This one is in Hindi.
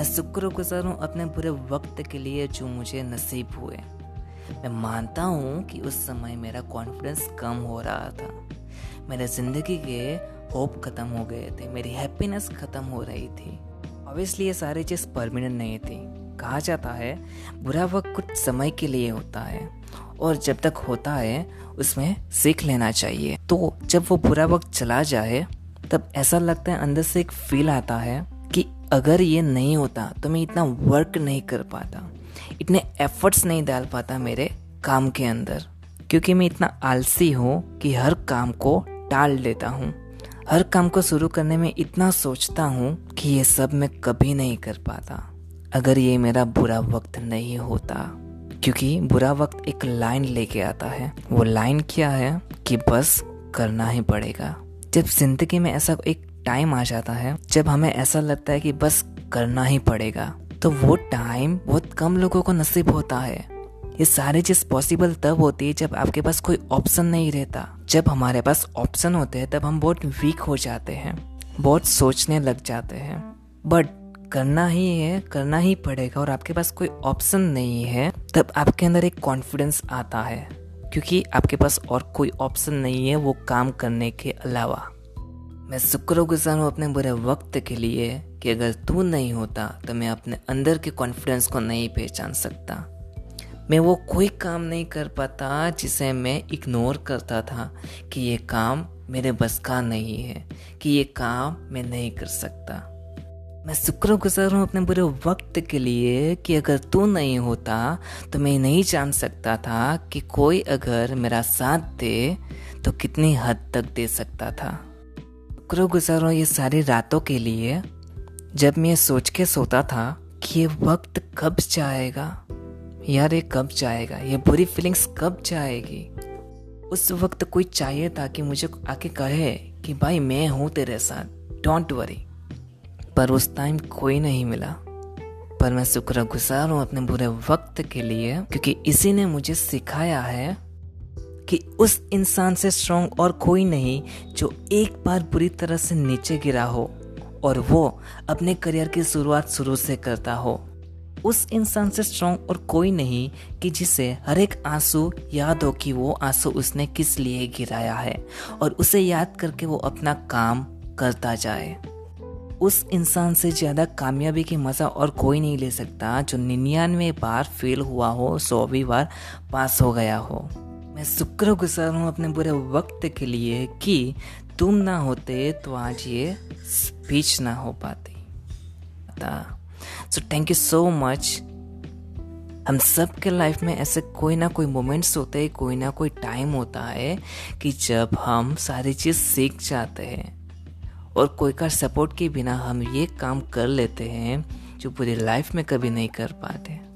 मैं शुक्रगुजार हूँ अपने बुरे वक्त के लिए जो मुझे नसीब हुए। मैं मानता हूँ कि उस समय मेरा कॉन्फिडेंस कम हो रहा था। मेरे ज़िंदगी के होप ख़त्म हो गए थे, मेरी हैप्पीनेस ख़त्म हो रही थी। ऑब्वियसली ये सारी चीज़ परमानेंट नहीं थी। कहा जाता है, बुरा वक्त कुछ समय के लिए होता है और जब तक होता है, उसमें सीख लेना चाहिए। तो जब वो बुरा वक्त चला जाए, तब ऐसा लगता है अंदर से एक फील आता है अगर ये नहीं होता तो मैं इतना वर्क नहीं कर पाता। इतने एफर्ट्स नहीं डाल पाता मेरे काम के अंदर। क्योंकि मैं इतना आलसी हूँ कि हर काम को टाल देता हूँ। हर काम को शुरू करने में इतना सोचता हूँ कि ये सब मैं कभी नहीं कर पाता। अगर ये मेरा बुरा वक्त नहीं होता, क्योंकि बुरा वक्त एक लाइन लेके आता है। वो लाइन क्या है कि बस करना ही पड़ेगा। जब ज़िंदगी में ऐसा एक टाइम आ जाता है, जब हमें ऐसा लगता है कि बस करना ही पड़ेगा तो वो टाइम बहुत कम लोगों को नसीब होता है। ये सारी चीज़ पॉसिबल तब होती है जब आपके पास कोई ऑप्शन नहीं रहता। जब हमारे पास ऑप्शन होते हैं, तब हम बहुत वीक हो जाते हैं, बहुत सोचने लग जाते हैं। बट करना ही है, करना ही पड़ेगा और आपके पास कोई ऑप्शन नहीं है, तब आपके अंदर एक कॉन्फिडेंस आता है, क्योंकि आपके पास और कोई ऑप्शन नहीं है वो काम करने के अलावा। मैं शुक्रगुजार हूँ अपने बुरे वक्त के लिए कि अगर तू नहीं होता तो मैं अपने अंदर के कॉन्फिडेंस को नहीं पहचान सकता। मैं वो कोई काम नहीं कर पाता जिसे मैं इग्नोर करता था कि ये काम मेरे बस का नहीं है, कि ये काम मैं नहीं कर सकता। मैं शुक्रगुजार हूँ अपने बुरे वक्त के लिए कि अगर तू नहीं होता तो मैं नहीं जान सकता था कि कोई अगर मेरा साथ दे तो कितनी हद तक दे सकता था। शुक्र गुजार ये सारी रातों के लिए जब मैं सोच के सोता था कि ये वक्त कब जाएगा, यार ये कब जाएगा, ये बुरी फीलिंग्स कब जाएगी? उस वक्त कोई चाहिए था कि मुझे आके कहे कि भाई मैं हूँ तेरे साथ डोंट वरी पर उस टाइम कोई नहीं मिला। पर मैं शुक्र गुजार हूँ अपने बुरे वक्त के लिए, क्योंकि इसी ने मुझे सिखाया है कि उस इंसान से स्ट्रॉन्ग और कोई नहीं जो एक बार बुरी तरह से नीचे गिरा हो और वो अपने करियर की शुरुआत शुरू से करता हो। उस इंसान से स्ट्रॉन्ग और कोई नहीं कि जिसे हर एक आँसू याद हो कि वो आँसू उसने किस लिए गिराया है और उसे याद करके वो अपना काम करता जाए। उस इंसान से ज़्यादा कामयाबी की मज़ा और कोई नहीं ले सकता जो निन्यानवे बार फेल हुआ हो सौवीं बार पास हो गया हो। मैं शुक्रगुजार हूँ अपने बुरे वक्त के लिए कि तुम ना होते तो आज ये स्पीच ना हो पाती। So thank you so much हम सब के लाइफ में ऐसे कोई ना कोई मोमेंट्स होते हैं कोई ना कोई टाइम होता है कि जब हम सारी चीज़ सीख जाते हैं और कोई का सपोर्ट के बिना हम ये काम कर लेते हैं जो पूरी लाइफ में कभी नहीं कर पाते।